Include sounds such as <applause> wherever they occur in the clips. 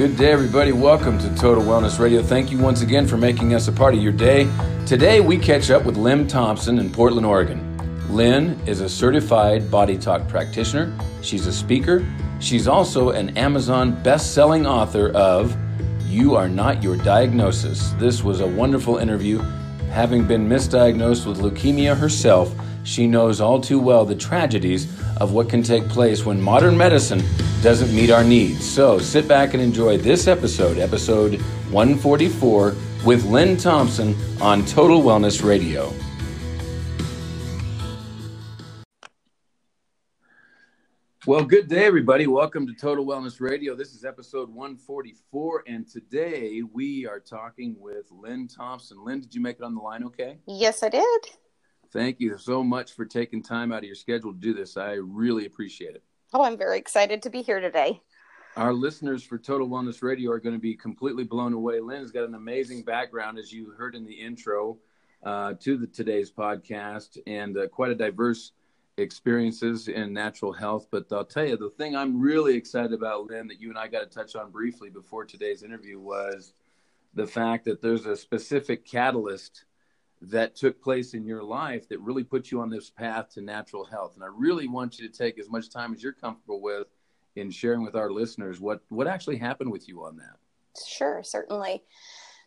Good day, everybody. Welcome to Total Wellness Radio. Thank you once again for making us a part of your day. Today, we catch up with Lynn Thompson in Portland, Oregon. Lynn is a certified body talk practitioner. She's a speaker. She's also an Amazon best selling author of You Are Not Your Diagnosis. This was a wonderful interview. Having been misdiagnosed with leukemia herself, she knows all too well the tragedies of what can take place when modern medicine doesn't meet our needs. So sit back and enjoy this episode, episode 144, with Lynn Thompson on Total Wellness Radio. Well, good day, everybody. Welcome to Total Wellness Radio. This is episode 144, and today we are talking with Lynn Thompson. Lynn, did you make it on the line okay? Yes, I did. Thank you so much for taking time out of your schedule to do this. I really appreciate it. Oh, I'm very excited to be here today. Our listeners for Total Wellness Radio are going to be completely blown away. Lynn's got an amazing background, as you heard in the intro uh, to the today's podcast, and uh, quite a diverse experiences in natural health. But I'll tell you, the thing I'm really excited about, Lynn, that you and I got to touch on briefly before today's interview was the fact that there's a specific catalyst that took place in your life that really put you on this path to natural health. And I really want you to take as much time as you're comfortable with in sharing with our listeners what what actually happened with you on that. Sure, certainly.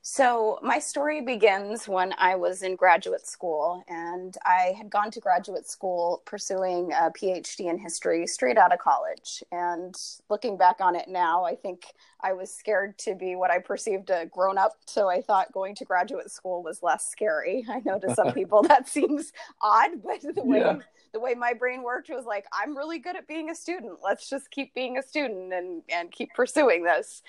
So, my story begins when I was in graduate school, and I had gone to graduate school pursuing a PhD in history straight out of college. And looking back on it now, I think I was scared to be what I perceived a grown up. So, I thought going to graduate school was less scary. <laughs> I know to some <laughs> people that seems odd, but the way yeah. the way my brain worked was like, I'm really good at being a student. Let's just keep being a student and and keep pursuing this.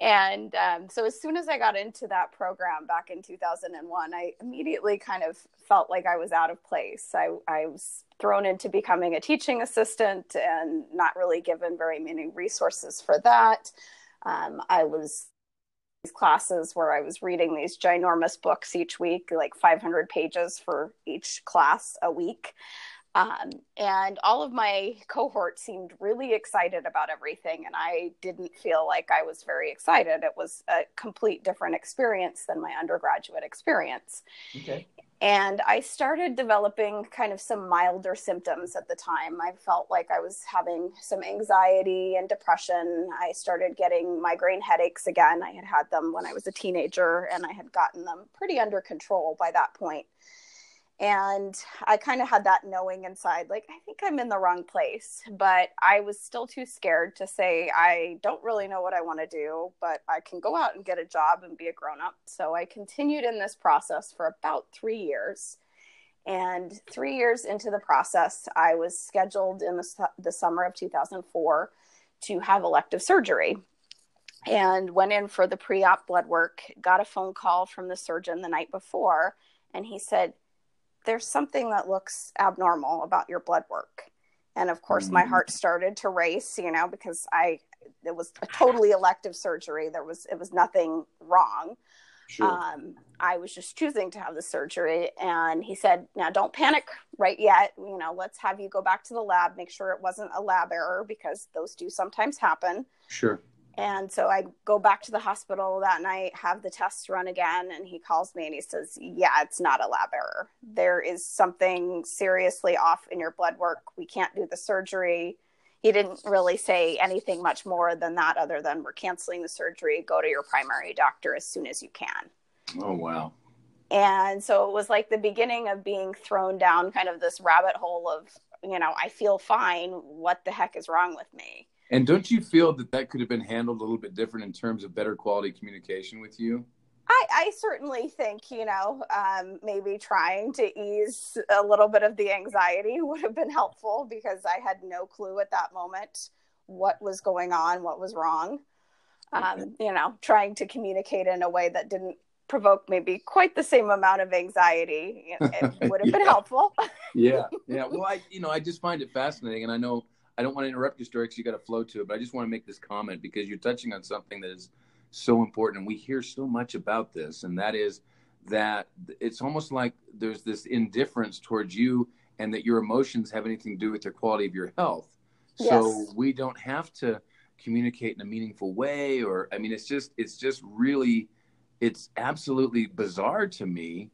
And um, so, as soon as I got into that program back in 2001, I immediately kind of felt like I was out of place. I, I was thrown into becoming a teaching assistant and not really given very many resources for that. Um, I was these classes where I was reading these ginormous books each week, like 500 pages for each class a week. Um, and all of my cohort seemed really excited about everything, and I didn't feel like I was very excited. It was a complete different experience than my undergraduate experience. Okay. And I started developing kind of some milder symptoms at the time. I felt like I was having some anxiety and depression. I started getting migraine headaches again. I had had them when I was a teenager, and I had gotten them pretty under control by that point and i kind of had that knowing inside like i think i'm in the wrong place but i was still too scared to say i don't really know what i want to do but i can go out and get a job and be a grown up so i continued in this process for about three years and three years into the process i was scheduled in the, the summer of 2004 to have elective surgery and went in for the pre-op blood work got a phone call from the surgeon the night before and he said there's something that looks abnormal about your blood work. And of course, mm-hmm. my heart started to race, you know, because I, it was a totally elective surgery. There was, it was nothing wrong. Sure. Um, I was just choosing to have the surgery. And he said, now don't panic right yet. You know, let's have you go back to the lab, make sure it wasn't a lab error because those do sometimes happen. Sure. And so I go back to the hospital that night, have the tests run again, and he calls me and he says, Yeah, it's not a lab error. There is something seriously off in your blood work. We can't do the surgery. He didn't really say anything much more than that, other than we're canceling the surgery. Go to your primary doctor as soon as you can. Oh, wow. And so it was like the beginning of being thrown down kind of this rabbit hole of, you know, I feel fine. What the heck is wrong with me? And don't you feel that that could have been handled a little bit different in terms of better quality communication with you? I, I certainly think, you know, um, maybe trying to ease a little bit of the anxiety <laughs> would have been helpful because I had no clue at that moment what was going on, what was wrong. Um, you know, trying to communicate in a way that didn't provoke maybe quite the same amount of anxiety it <laughs> would have yeah. been helpful. <laughs> yeah, yeah. Well, I, you know, I just find it fascinating, and I know I don't want to interrupt your story because you got to flow to it, but I just want to make this comment because you're touching on something that is so important. And we hear so much about this, and that is that it's almost like there's this indifference towards you and that your emotions have anything to do with the quality of your health. Yes. So we don't have to communicate in a meaningful way or i mean it's just it's just really it's absolutely bizarre to me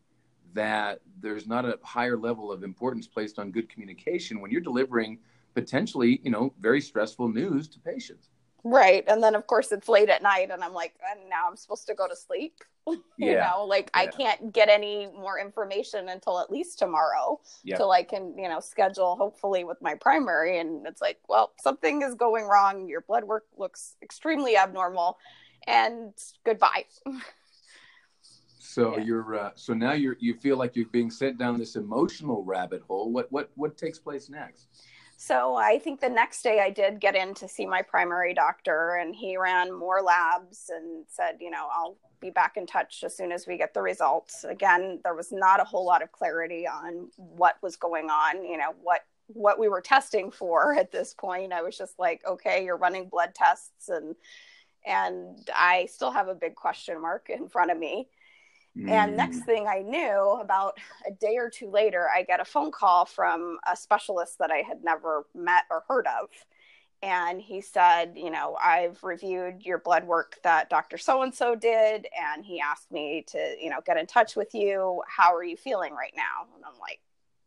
that there's not a higher level of importance placed on good communication when you're delivering potentially you know very stressful news to patients Right. And then of course it's late at night and I'm like, and now I'm supposed to go to sleep. <laughs> you Yeah. know, like I can't get any more information until at least tomorrow Yeah. till I can, you know, schedule hopefully with my primary. And it's like, well, something is going wrong. Your blood work looks extremely abnormal and goodbye. <laughs> so Yeah. you're uh, so now you're you feel like you're being sent down this emotional rabbit hole what what what takes place next So I think the next day I did get in to see my primary doctor, and he ran more labs and said, you know, I'll be back in touch as soon as we get the results. Again, there was not a whole lot of clarity on what was going on, you know, what what we were testing for <laughs> at this point. I was just like, okay, you're running blood tests and and I still have a big question mark in front of me. And Mm. next thing I knew, about a day or two later, I get a phone call from a specialist that I had never met or heard of. And he said, You know, I've reviewed your blood work that Dr. So and so did. And he asked me to, you know, get in touch with you. How are you feeling right now? And I'm like,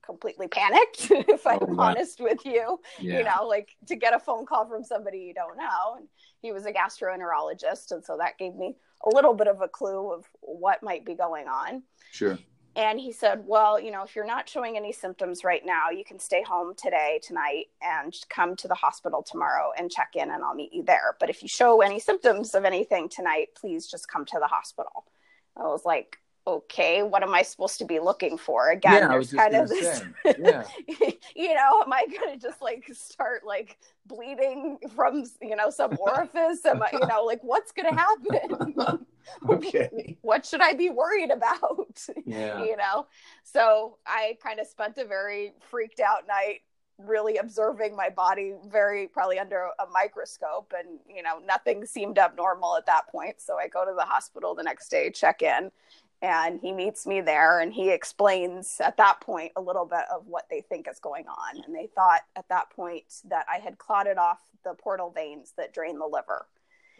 completely panicked, <laughs> if I'm Oh, wow. honest with you yeah. you know, like to get a phone call from somebody you don't know. And he was a gastroenterologist. And so that gave me a little bit of a clue of what might be going on. sure And he said, Well, you know, if you're not showing any symptoms right now, you can stay home today, tonight, and come to the hospital tomorrow and check in, and I'll meet you there. But if you show any symptoms of anything tonight, please just come to the hospital. I was like, Okay, what am I supposed to be looking for? Again, yeah there's kind of this yeah <laughs> you know, am I going to just like start like bleeding from, you know, some orifice? Am I, you <laughs> know, like what's going to happen? <laughs> okay what should I be worried about? yeah You know? So I kind of spent a very freaked out night really observing my body very probably under a microscope and you know nothing seemed abnormal at that point so i go to the hospital the next day check in and he meets me there and he explains at that point a little bit of what they think is going on. And they thought at that point that i had clotted off the portal veins that drain the liver.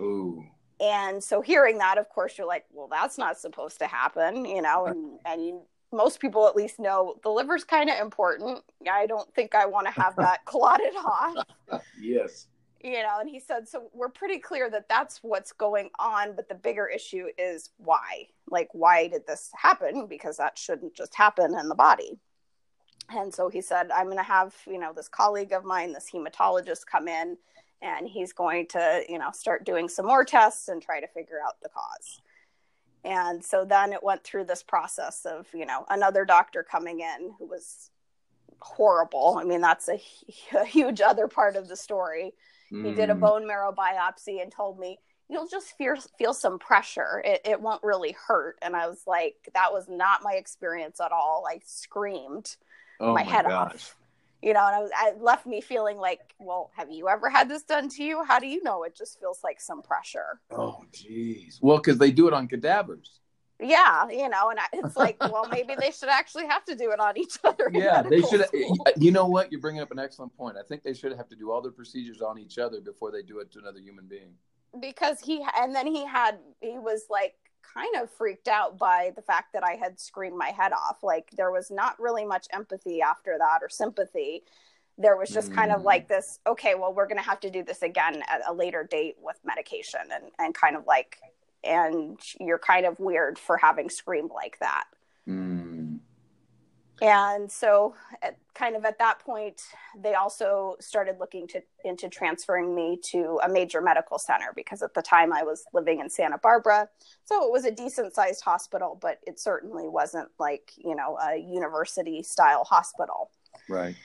Ooh. And so hearing that of course you're like well that's not supposed to happen you know and and you, most people at least know the liver's kind of important. I don't think i want to have that <laughs> clotted off. Yes you know and he said so we're pretty clear that that's what's going on but the bigger issue is why. Like why did this happen? Because that shouldn't just happen in the body. And so he said i'm going to have you know this colleague of mine this hematologist come in and he's going to you know start doing some more tests and try to figure out the cause. And so then it went through this process of you know another doctor coming in who was horrible. I mean that's a, <laughs> a huge other part of the story he did a Mm. bone marrow biopsy and told me you'll just feel feel some pressure. It, it won't really hurt. And i was like that was not my experience at all. I screamed oh my, my, head gosh. Off you know and I was, it left me feeling like well have you ever had this done to you? How do you know it just feels like some pressure? Oh jeez. Well because they do it on cadavers yeah you know and I, it's like <laughs> well maybe they should actually have to do it on each <laughs> other yeah they should school. you know what you're bringing up an excellent point i think they should have to do all their procedures on each other before they do it to another human being because he and then he had he was like kind of freaked out by the fact that I had screamed my head off. Like there was not really much empathy after that or sympathy. There was just kind of Mm. like this, okay, well, we're going to have to do this again at a later date with medication and, and kind of like, and you're kind of weird for having screamed like that. Mm. And so, at, kind of at that point, they also started looking to, into transferring me to a major medical center because at the time I was living in Santa Barbara. So it was a decent sized hospital, but it certainly wasn't like, you know, a university style hospital. right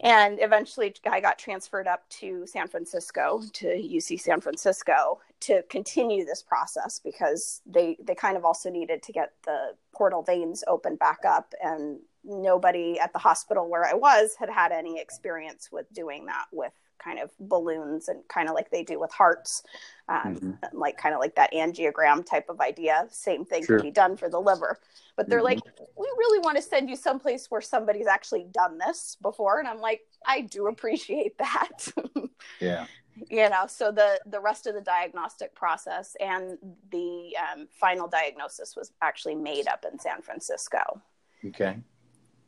And eventually I got transferred up to San Francisco, to UC San Francisco, to continue this process because they, they kind of also needed to get the portal veins opened back up. And nobody at the hospital where I was had had any experience with doing that with kind of balloons and kind of like they do with hearts, um, Mhm. like kind of like that angiogram type of idea. Same thing Sure. can be done for the liver. But they're Mhm. like, we really want to send you someplace where somebody's actually done this before. And I'm like, I do appreciate that. <laughs> yeah you know so the the rest of the diagnostic process and the um, final diagnosis was actually made up in san francisco okay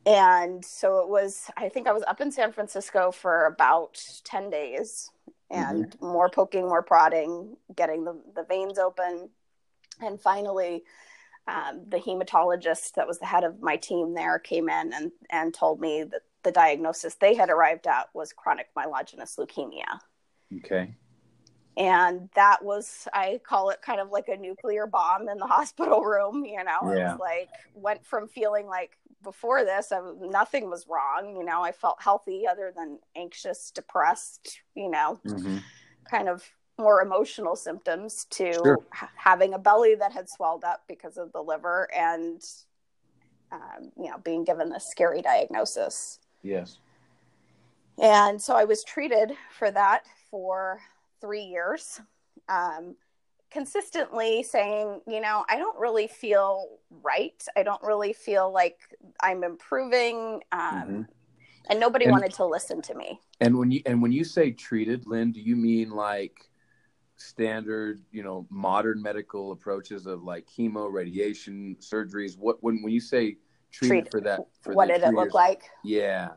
and so it was i think i was up in san francisco for about 10 days and mm-hmm. more poking more prodding getting the, the veins open and finally um, the hematologist that was the head of my team there came in and, and told me that the diagnosis they had arrived at was chronic myelogenous leukemia Okay. And that was, I call it kind of like a nuclear bomb in the <laughs> hospital room. You know, yeah. it was like, went from feeling like before this, I, nothing was wrong. You know, I felt healthy other than anxious, depressed, you know, mm-hmm. kind of more emotional symptoms to sure. h- having a belly that had swelled up because of the liver and, um, you know, being given this scary diagnosis. Yes. And so I was treated for that for three years, um, consistently saying, you know, I don't really feel right. I don't really feel like I'm improving. Um, mm-hmm. And nobody and, wanted to listen to me. And when you and when you say treated, Lynn, do you mean like standard, you know, modern medical approaches of like chemo, radiation, surgeries? What when when you say treated, treated. for that? For what did it look like? Yeah.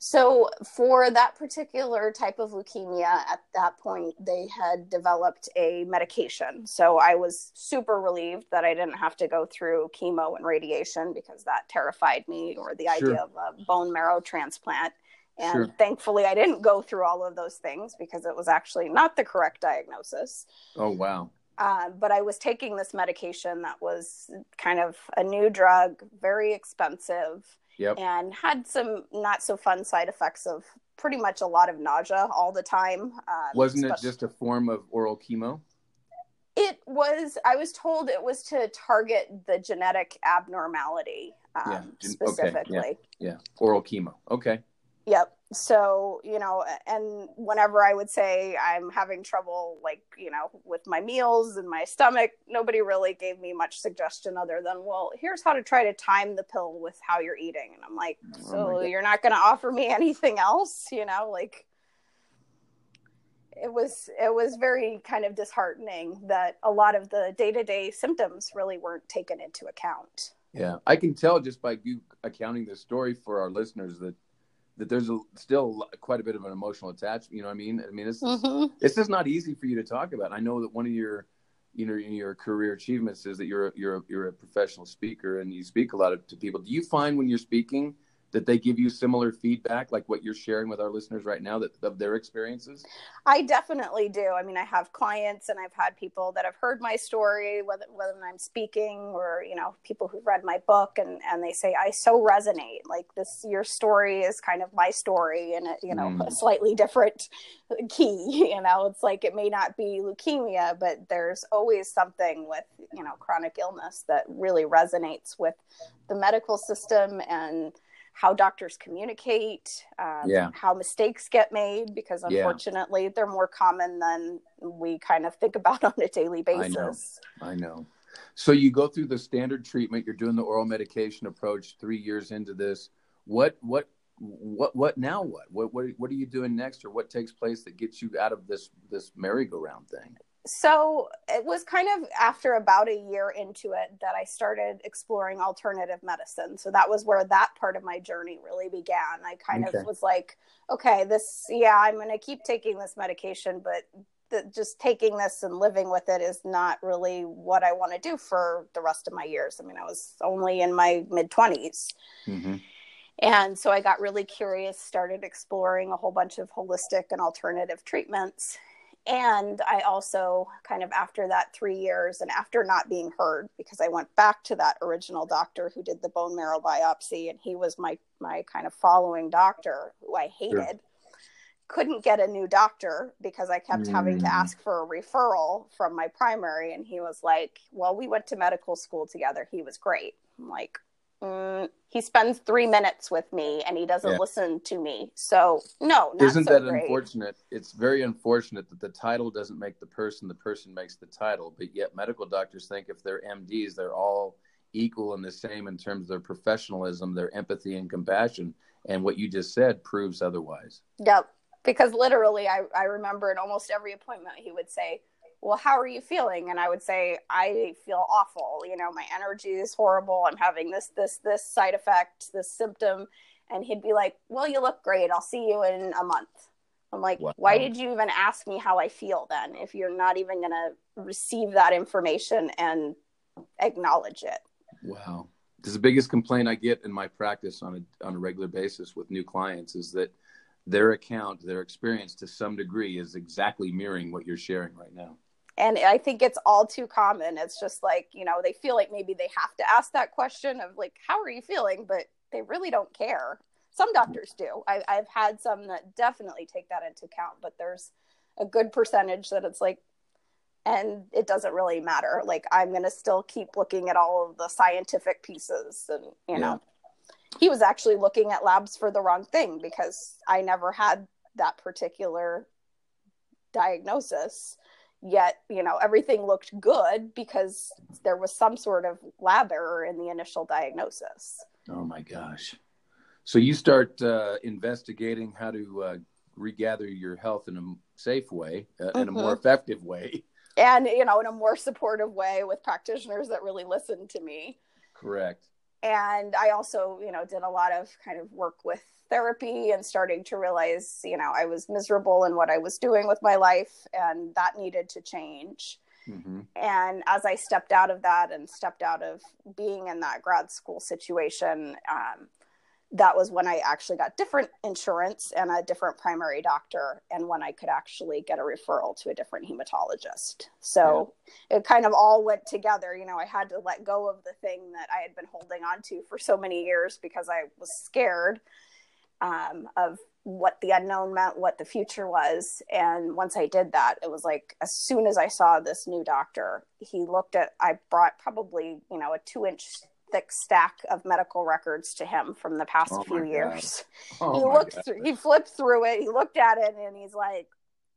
So, for that particular type of leukemia, at that point, they had developed a medication. So, I was super relieved that I didn't have to go through chemo and radiation because that terrified me, or the sure. idea of a bone marrow transplant. And sure. thankfully, I didn't go through all of those things because it was actually not the correct diagnosis. Oh, wow. Uh, but I was taking this medication that was kind of a new drug, very expensive Yep. And had some not so fun side effects of pretty much a lot of nausea all the time. Um, Wasn't it just a form of oral chemo? It was. I was told it was to target the genetic abnormality um, yeah. specifically. Okay. Yeah. yeah, oral chemo. Okay. Yep so you know and whenever i would say i'm having trouble like you know with my meals and my stomach nobody really gave me much suggestion other than well here's how to try to time the pill with how you're eating. And i'm like oh so oh you're not going to offer me <laughs> anything else? You know like it was it was very kind of disheartening that a lot of the day-to-day symptoms really weren't taken into account. Yeah i can tell just by you accounting the story for our listeners that that there's a, still quite a bit of an emotional attachment. You know what I mean? I mean, it's mm-hmm. it's just not easy for you to talk about. I know that one of your you know your career achievements is that you're you're you're a professional speaker and you speak a lot of, to people. Do you find when you're speaking that they give you similar feedback like what you're sharing with our listeners right now that of their experiences? I definitely do. I mean i have clients and i've had people that have heard my story whether whether i'm speaking or you know people who've read my book and and they say i so resonate. Like this your story is kind of my story and you know mm. a slightly different key. <laughs> You know it's like it may not be leukemia but there's always something with you know chronic illness that really resonates with the medical system and how doctors communicate, um, yeah. how mistakes get made, because unfortunately yeah. they're more common than we kind of think about <laughs> on a daily basis. I know. I know. So you go through the standard treatment. You're doing the oral medication approach. Three years into this, what what what what now? What what what what are you doing next, or what takes place that gets you out of this this merry-go-round thing? So it was kind of after about a year into it that I started exploring alternative medicine. So that was where that part of my journey really began. I kind okay. of was like, okay, this, yeah, I'm going to keep taking this medication, but the, just taking this and living with it is not really what I want to do for the rest of my years. I mean, I was only in my mid 20s. Mm-hmm. And so I got really curious, started exploring a whole bunch of holistic and alternative treatments and I also kind of after that three years and after not being heard because I went back to that original doctor who did the bone marrow biopsy and he was my my kind of following doctor who I hated. Sure. Couldn't get a new doctor because I kept mm. having to mm. ask for a referral from my primary and he was like, "Well, we went to medical school together. He was great." I'm like, mm, he spends three minutes with me and he doesn't yeah. listen to me. So no, isn't so that great. unfortunate? It's very unfortunate that the title doesn't make the person, the person makes the title. But yet, medical doctors think if they're MDs, they're all equal and the same in terms of their professionalism, their empathy and compassion. And what you just said proves otherwise. Yep because literally I, I remember in almost every appointment he would say well how are you feeling? And i would say i feel awful you know my energy is horrible i'm having this this this side effect this symptom. And he'd be like well you look great i'll see you in a month. I'm like wow. why did you even ask me how i feel then if you're not even going to receive that information and acknowledge it? Wow. This is the biggest complaint i get in my practice on a on a regular basis with new clients is that their account, their experience to some degree is exactly mirroring what you're sharing right now. And I think it's all too common. It's just like, you know, they feel like maybe they have to ask that question of like, how are you feeling? But they really don't care. Some doctors do. I, I've had some that definitely take that into account, but there's a good percentage that it's like, and it doesn't really matter. Like, I'm going to still keep looking at all of the scientific pieces and, you yeah. know, he was actually looking at labs for the wrong thing because I never had that particular diagnosis. Yet, you know, everything looked good because there was some sort of lab error in the initial diagnosis. Oh my gosh. So you start uh, investigating how to uh, regather your health in a safe way, uh, mm-hmm. in a more mm-hmm. effective way. And, you know, in a more supportive way with practitioners that really listen to me. Correct and i also you know did a lot of kind of work with therapy and starting to realize you know i was miserable in what i was doing with my life and that needed to change mm-hmm. and as i stepped out of that and stepped out of being in that grad school situation um, that was when I actually got different insurance and a different primary doctor, and when I could actually get a referral to a different hematologist. So yeah. it kind of all went together. You know, I had to let go of the thing that I had been holding on to for so many years because I was scared um, of what the unknown meant, what the future was. And once I did that, it was like as soon as I saw this new doctor, he looked at, I brought probably, you know, a two inch thick stack of medical records to him from the past oh few years. <laughs> Oh he looked through, he flipped through it, he looked at it and he's like,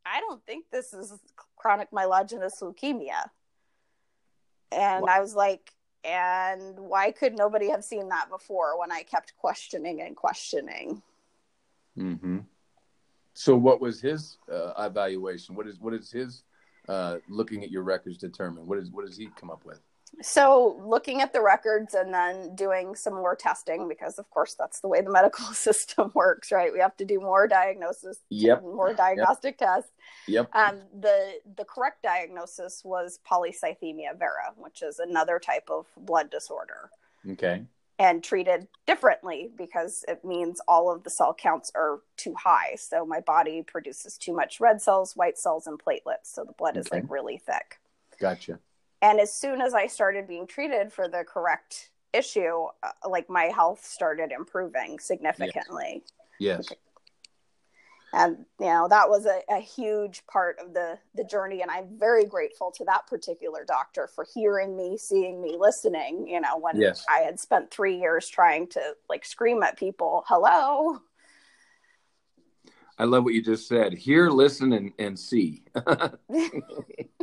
I don't think this is chronic myelogenous leukemia. And I was like, and why could nobody have seen that before when I kept questioning and questioning? hmm So what was his uh, evaluation? What is what is his uh, looking at your records determine? What is what does he come up with? So looking at the records and then doing some more testing because of course that's the way the <laughs> medical system works right? We have to do more diagnosis yep. more diagnostic yep. tests. Yep. Um, the the correct diagnosis was polycythemia vera which is another type of blood disorder. Okay. And treated differently because it means all of the cell counts are too high. So my body produces too much red cells white cells and platelets. So the blood okay. is like really thick. Gotcha and as soon as i started being treated for the correct issue uh, like my health started improving significantly. Yes, yes. and you know that was a, a, huge part of the the journey. And i'm very grateful to that particular doctor for hearing me seeing me listening you know when yes. i had spent three years trying to like scream at people hello. I love what you just said. Hear listen and, and see <laughs> <laughs>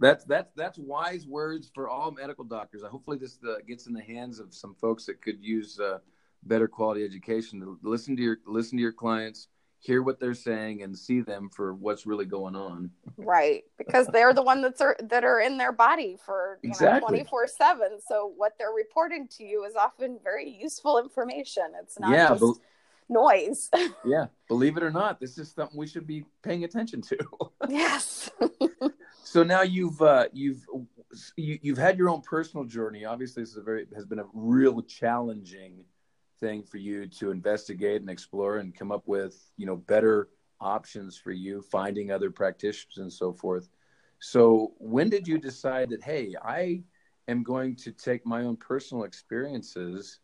that's that's that's wise words for all medical doctors. Hopefully, this uh, gets in the hands of some folks that could use uh, better quality education. To listen to your listen to your clients, hear what they're saying, and see them for what's really going on. Right, because they're the one that's are, that are in their body for twenty four seven. So what they're reporting to you is often very useful information. It's not yeah, just noise. <laughs> yeah, believe it or not, this is something we should be paying attention to. <laughs> yes. <laughs> so now you've uh, you've you, have you have had your own personal journey. Obviously, this is a very has been a real challenging thing for you to investigate and explore and come up with you know better options for you, finding other practitioners and so forth. So when did you decide that hey, I am going to take my own personal experiences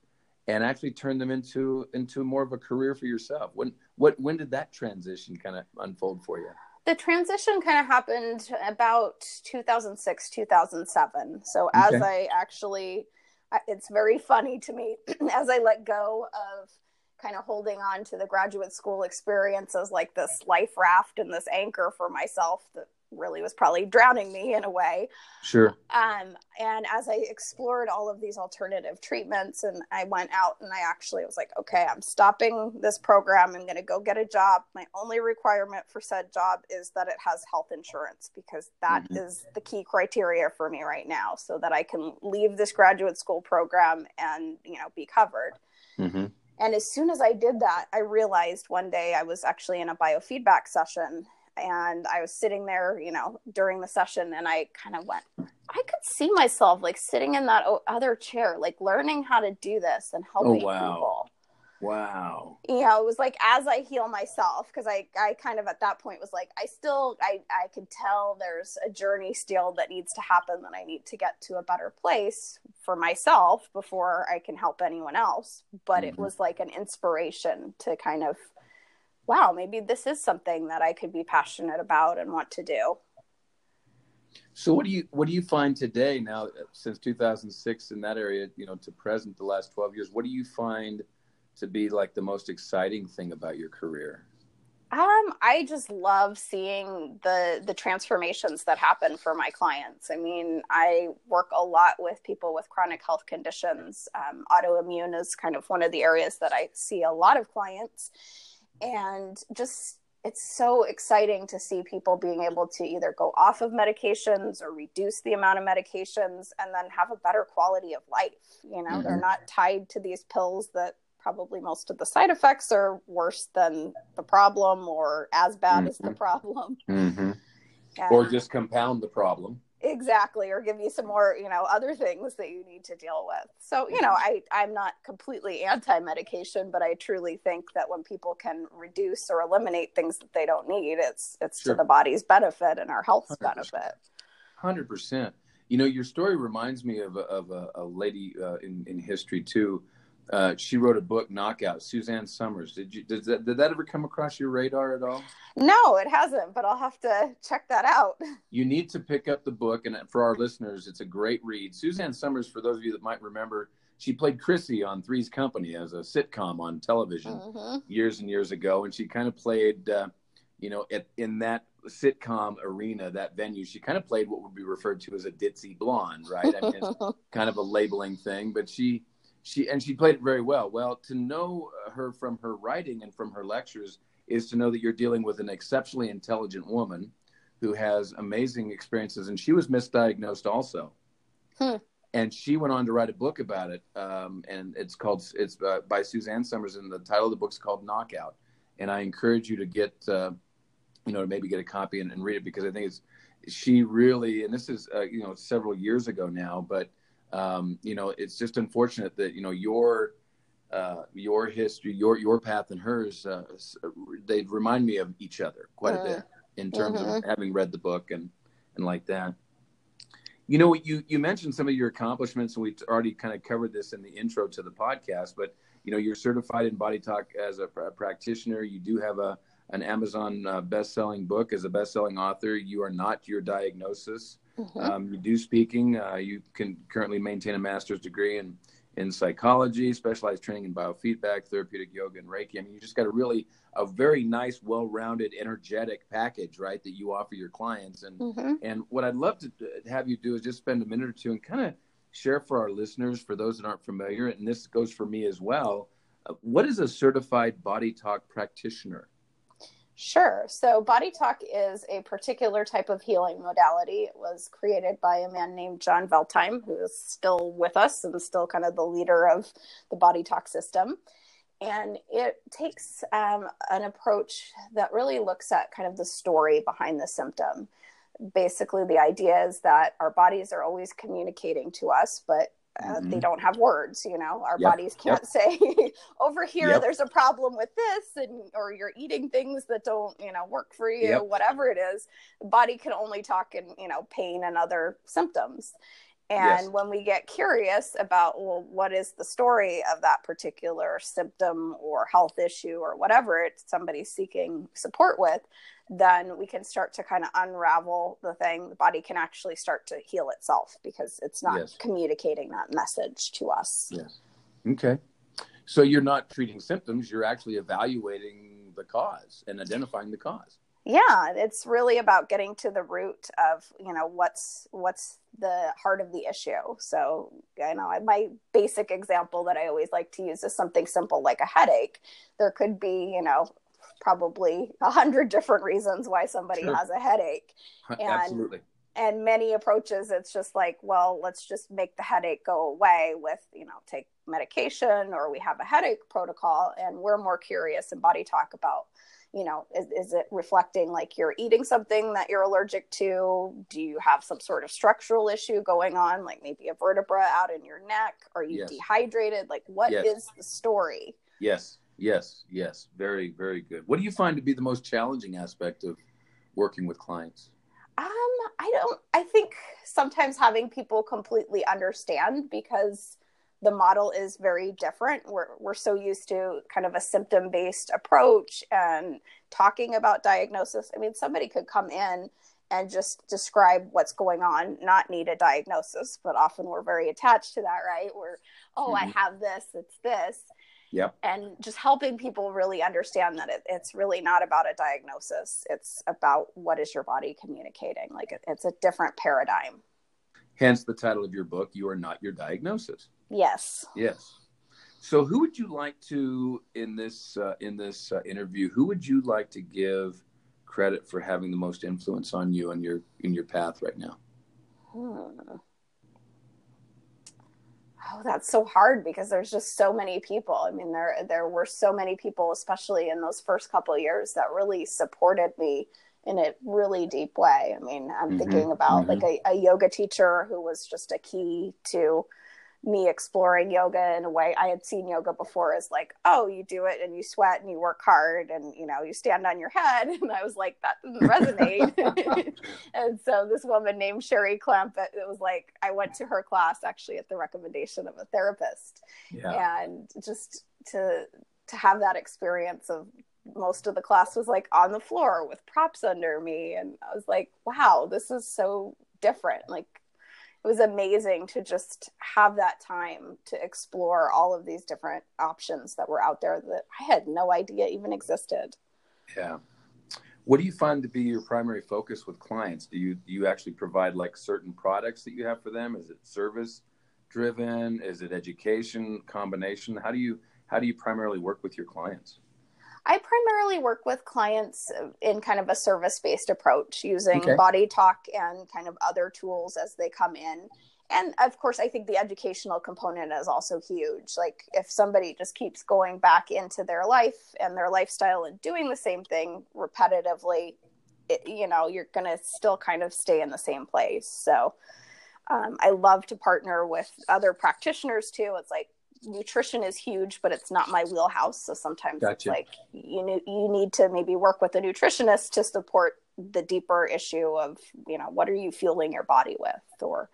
and actually turn them into into more of a career for yourself. When what when did that transition kind of unfold for you? The transition kind of happened about 2006 2007 so as okay. i actually it's very funny to me <clears throat> as i let go of kind of holding on to the graduate school experience as like this life raft and this anchor for myself that really was probably drowning me in a way. Sure. Um, and as I explored all of these alternative treatments, and I went out and I actually was like, okay, I'm stopping this program. I'm going to go get a job. My only requirement for said job is that it has health insurance because that mm-hmm. is the key criteria for me right now, so that I can leave this graduate school program and you know be covered. Mm-hmm. And as soon as I did that, I realized one day I was actually in a biofeedback session and I was sitting there, you know, during the session, and I kind of went, I could see myself like sitting in that other chair, like learning how to do this and helping oh, wow. people. Wow. You know, it was like as I heal myself, because I, I kind of at that point was like, I still, I, I could tell there's a journey still that needs to happen that I need to get to a better place for myself before I can help anyone else. But mm-hmm. it was like an inspiration to kind of wow, maybe this is something that I could be passionate about and want to do. So what do you what do you find today now since 2006 in that area, you know, to present the last 12 years, what do you find to be like the most exciting thing about your career? Um, I just love seeing the the transformations that happen for my clients. I mean, I work a lot with people with chronic health conditions. Um, autoimmune is kind of one of the areas that I see a lot of clients and just it's so exciting to see people being able to either go off of medications or reduce the amount of medications and then have a better quality of life you know mm-hmm. they're not tied to these pills that probably most of the side effects are worse than the problem or as bad mm-hmm. as the mm-hmm. problem mm-hmm. <laughs> or just compound the problem exactly or give you some more you know other things that you need to deal with so you know i i'm not completely anti-medication but i truly think that when people can reduce or eliminate things that they don't need it's it's sure. to the body's benefit and our health's 100%. benefit 100% you know your story reminds me of a, of a, a lady uh, in in history too uh, she wrote a book, Knockout. Suzanne Somers. Did you did that, did that ever come across your radar at all? No, it hasn't. But I'll have to check that out. <laughs> You need to pick up the book, and for our listeners, it's a great read. Suzanne Somers, for those of you that might remember, she played Chrissy on Three's Company as a sitcom on television mm-hmm. years and years ago, and she kind of played, uh, you know, at, in that sitcom arena, that venue, she kind of played what would be referred to as a ditzy blonde, right? I mean, <laughs> kind of a labeling thing, but she she and she played it very well. Well, to know her from her writing and from her lectures is to know that you're dealing with an exceptionally intelligent woman who has amazing experiences, and she was misdiagnosed also. Hmm. And she went on to write a book about it, um, and it's called it's uh, by Suzanne Somers, and the title of the book is called Knockout. And I encourage you to get, uh, you know, to maybe get a copy and, and, read it because I think it's she really, and this is uh, you know several years ago now, but um, you know, it's just unfortunate that you know your uh, your history, your your path, and hers, uh, they remind me of each other quite a bit mm-hmm. in terms mm-hmm. of having read the book and and like that. You know, you you mentioned some of your accomplishments, and we've already kind of covered this in the intro to the podcast. But you know, you're certified in Body Talk as a practitioner. You do have a an Amazon uh, best-selling book as a best-selling author. You are not your diagnosis. Mm-hmm. Um, you do speaking. Uh, you can currently maintain a master's degree in in psychology, specialized training in biofeedback, therapeutic yoga, and Reiki. I mean, you just got a really a very nice, well-rounded, energetic package, right? That you offer your clients. And mm-hmm. and what I'd love to have you do is just spend a minute or two and kind of share for our listeners, for those that aren't familiar, and this goes for me as well. Uh, what is a certified body talk practitioner? Sure. So, Body Talk is a particular type of healing modality. It was created by a man named John Veltheim, who is still with us and still kind of the leader of the Body Talk system. And it takes um, an approach that really looks at kind of the story behind the symptom. Basically, the idea is that our bodies are always communicating to us, but uh, mm-hmm. they don't have words you know our yep. bodies can't yep. <laughs> say over here yep. there's a problem with this and or you're eating things that don't you know work for you whatever it is the body can only talk in you know pain and other symptoms and yes. when we get curious about, well, what is the story of that particular symptom or health issue or whatever it's somebody's seeking support with, then we can start to kind of unravel the thing. The body can actually start to heal itself because it's not yes. communicating that message to us. Yes. Okay. So you're not treating symptoms, you're actually evaluating the cause and identifying the cause. Yeah it's really about getting to the root of you know what's what's the heart of the issue so you know my basic example that i always like to use is something simple like a headache there could be you know probably a hundred different reasons why somebody sure. has a headache and Absolutely. and many approaches it's just like well let's just make the headache go away with you know take medication or we have a headache protocol and we're more curious in body talk about you know is, is it reflecting like you're eating something that you're allergic to? Do you have some sort of structural issue going on like maybe a vertebra out in your neck? Are you yes. dehydrated? Like what yes. is the story? Yes yes yes. Very very good. What do you find to be the most challenging aspect of working with clients? Um i don't i think sometimes having people completely understand because the model is very different. We're, we're so used to kind of a symptom based approach and talking about diagnosis. I mean, somebody could come in and just describe what's going on, not need a diagnosis, but often we're very attached to that, right? We're, oh, mm-hmm. I have this, it's this. Yep. And just helping people really understand that it, it's really not about a diagnosis. It's about what is your body communicating. Like it, it's a different paradigm. Hence the title of your book, You Are Not Your Diagnosis. Yes. Yes. So, who would you like to in this uh, in this uh, interview? Who would you like to give credit for having the most influence on you and your in your path right now? Hmm. Oh, that's so hard because there's just so many people. I mean, there there were so many people, especially in those first couple years, that really supported me in a really deep way. I mean, I'm mm-hmm. thinking about mm-hmm. like a, a yoga teacher who was just a key to me exploring yoga in a way I had seen yoga before as like, oh, you do it and you sweat and you work hard and you know you stand on your head, <laughs> and I was like, that doesn't <laughs> resonate. <laughs> and so this woman named Sherry Clamp, it was like I went to her class actually at the recommendation of a therapist, yeah. and just to to have that experience of most of the class was like on the floor with props under me and I was like, wow, this is so different. Like it was amazing to just have that time to explore all of these different options that were out there that I had no idea even existed. Yeah. What do you find to be your primary focus with clients? Do you do you actually provide like certain products that you have for them? Is it service driven? Is it education combination? How do you how do you primarily work with your clients? I primarily work with clients in kind of a service based approach using okay. body talk and kind of other tools as they come in. And of course, I think the educational component is also huge. Like, if somebody just keeps going back into their life and their lifestyle and doing the same thing repetitively, it, you know, you're going to still kind of stay in the same place. So, um, I love to partner with other practitioners too. It's like, nutrition is huge, but it's not my wheelhouse. So sometimes gotcha. it's like you you need to maybe work with a nutritionist to support the deeper issue of you know what are you fueling your body with, or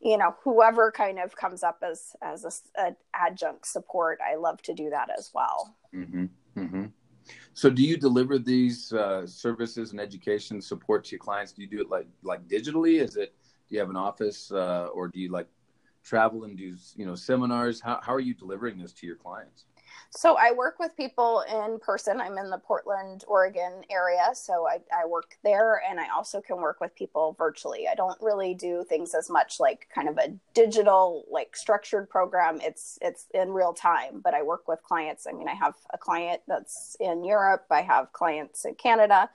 you know whoever kind of comes up as as a, a adjunct support. I love to do that as well. Mm-hmm. Mm-hmm. So, do you deliver these uh, services and education support to your clients? Do you do it like like digitally? Is it do you have an office, uh, or do you like travel and do you know seminars? How, how are you delivering this to your clients? So i work with people in person. I'm in the portland oregon area so I, I work there and i also can work with people virtually. I don't really do things as much like kind of a digital like structured program. It's it's in real time but i work with clients. I mean i have a client that's in europe. I have clients in canada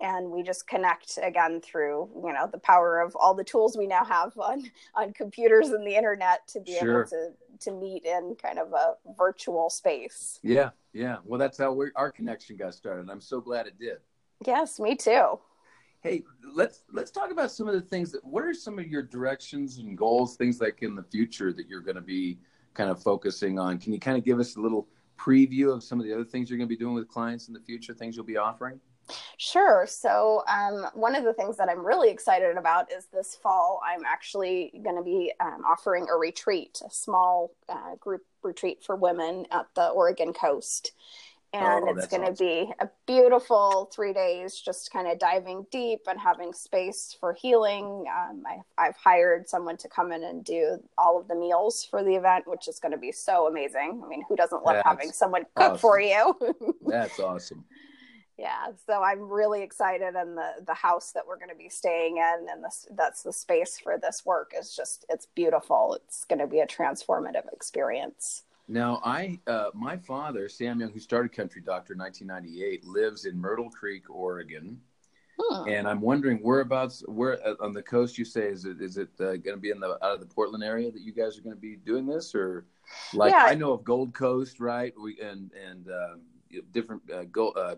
and we just connect again through you know the power of all the tools we now have on on computers and the internet to be sure. able to to meet in kind of a virtual space. Yeah yeah. Well that's how we our connection got started. I'm so glad it did. Yes me too. Hey let's let's talk about some of the things that what are some of your directions and goals things like in the future that you're going to be kind of focusing on? Can you kind of give us a little preview of some of the other things you're going to be doing with clients in the future things you'll be offering Sure. So, um, one of the things that I'm really excited about is this fall, I'm actually going to be um, offering a retreat, a small uh, group retreat for women at the Oregon coast. And oh, it's going to awesome. be a beautiful three days, just kind of diving deep and having space for healing. Um, I, I've hired someone to come in and do all of the meals for the event, which is going to be so amazing. I mean, who doesn't love That's having someone cook awesome. for you? <laughs> That's awesome Yeah, so I'm really excited, and the the house that we're going to be staying in, and this that's the space for this work is just it's beautiful. It's going to be a transformative experience. Now, I uh, my father Sam Young, who started Country Doctor in 1998, lives in Myrtle Creek, Oregon. Hmm. And I'm wondering whereabouts, where uh, on the coast you say is it is it uh, going to be in the out of the Portland area that you guys are going to be doing this, or like yeah. I know of Gold Coast, right? We and and uh, different uh, gold uh,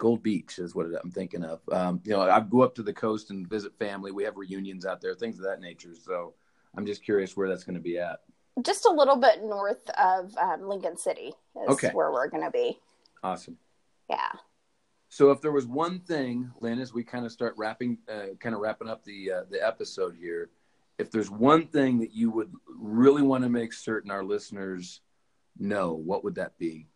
Gold Beach is what I'm thinking of. Um, you know, I go up to the coast and visit family. We have reunions out there, things of that nature. So I'm just curious where that's going to be at. Just a little bit north of um, Lincoln City is okay. where we're going to be. Awesome. Yeah. So if there was one thing, Lynn, as we kind of start wrapping, uh, kind of wrapping up the uh, the episode here, if there's one thing that you would really want to make certain our listeners know, what would that be?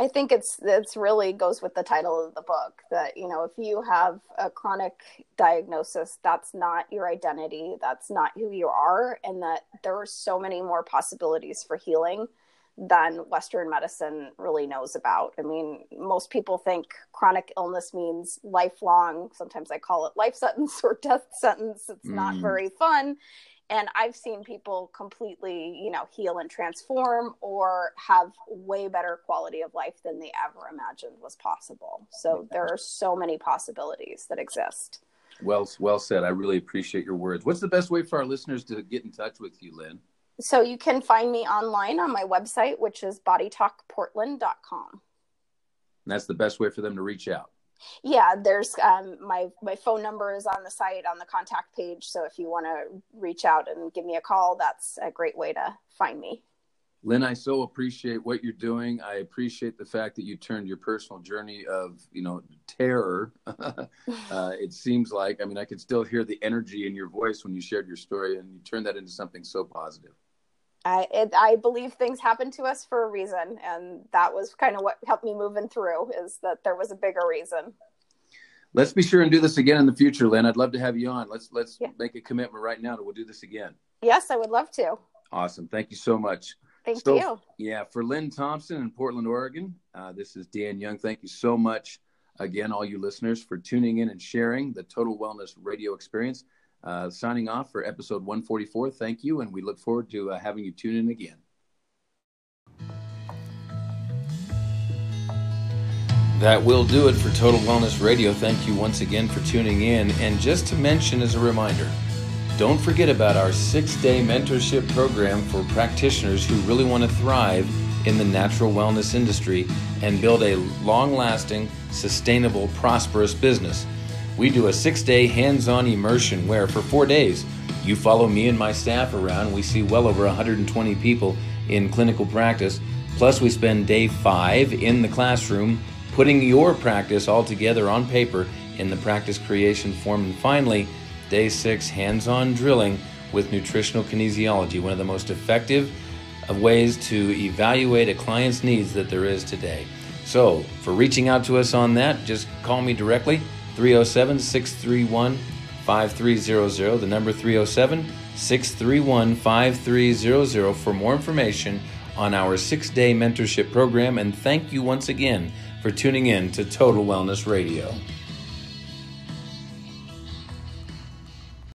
I think it's it's really goes with the title of the book that you know if you have a chronic diagnosis that's not your identity that's not who you are and that there are so many more possibilities for healing than Western medicine really knows about. I mean, most people think chronic illness means lifelong. Sometimes I call it life sentence or death sentence. It's mm. not very fun. And I've seen people completely, you know, heal and transform or have way better quality of life than they ever imagined was possible. So there are so many possibilities that exist. Well, well said. I really appreciate your words. What's the best way for our listeners to get in touch with you, Lynn? So you can find me online on my website, which is bodytalkportland.com. And that's the best way for them to reach out. Yeah, there's um, my my phone number is on the site on the contact page. So if you want to reach out and give me a call, that's a great way to find me. Lynn, I so appreciate what you're doing. I appreciate the fact that you turned your personal journey of, you know, terror. <laughs> uh, it seems like, I mean, I could still hear the energy in your voice when you shared your story, and you turned that into something so positive. I it, I believe things happen to us for a reason, and that was kind of what helped me moving through. Is that there was a bigger reason. Let's be sure and do this again in the future, Lynn. I'd love to have you on. Let's let's yeah. make a commitment right now that we'll do this again. Yes, I would love to. Awesome. Thank you so much. Thank so, you. Yeah, for Lynn Thompson in Portland, Oregon. Uh, this is Dan Young. Thank you so much again, all you listeners, for tuning in and sharing the Total Wellness Radio experience. Uh, signing off for episode 144. Thank you, and we look forward to uh, having you tune in again. That will do it for Total Wellness Radio. Thank you once again for tuning in. And just to mention as a reminder, don't forget about our six day mentorship program for practitioners who really want to thrive in the natural wellness industry and build a long lasting, sustainable, prosperous business. We do a six day hands on immersion where, for four days, you follow me and my staff around. We see well over 120 people in clinical practice. Plus, we spend day five in the classroom putting your practice all together on paper in the practice creation form. And finally, day six, hands on drilling with nutritional kinesiology, one of the most effective of ways to evaluate a client's needs that there is today. So, for reaching out to us on that, just call me directly 307 631 5300. The number 307 631 5300 for more information on our six day mentorship program. And thank you once again for tuning in to Total Wellness Radio.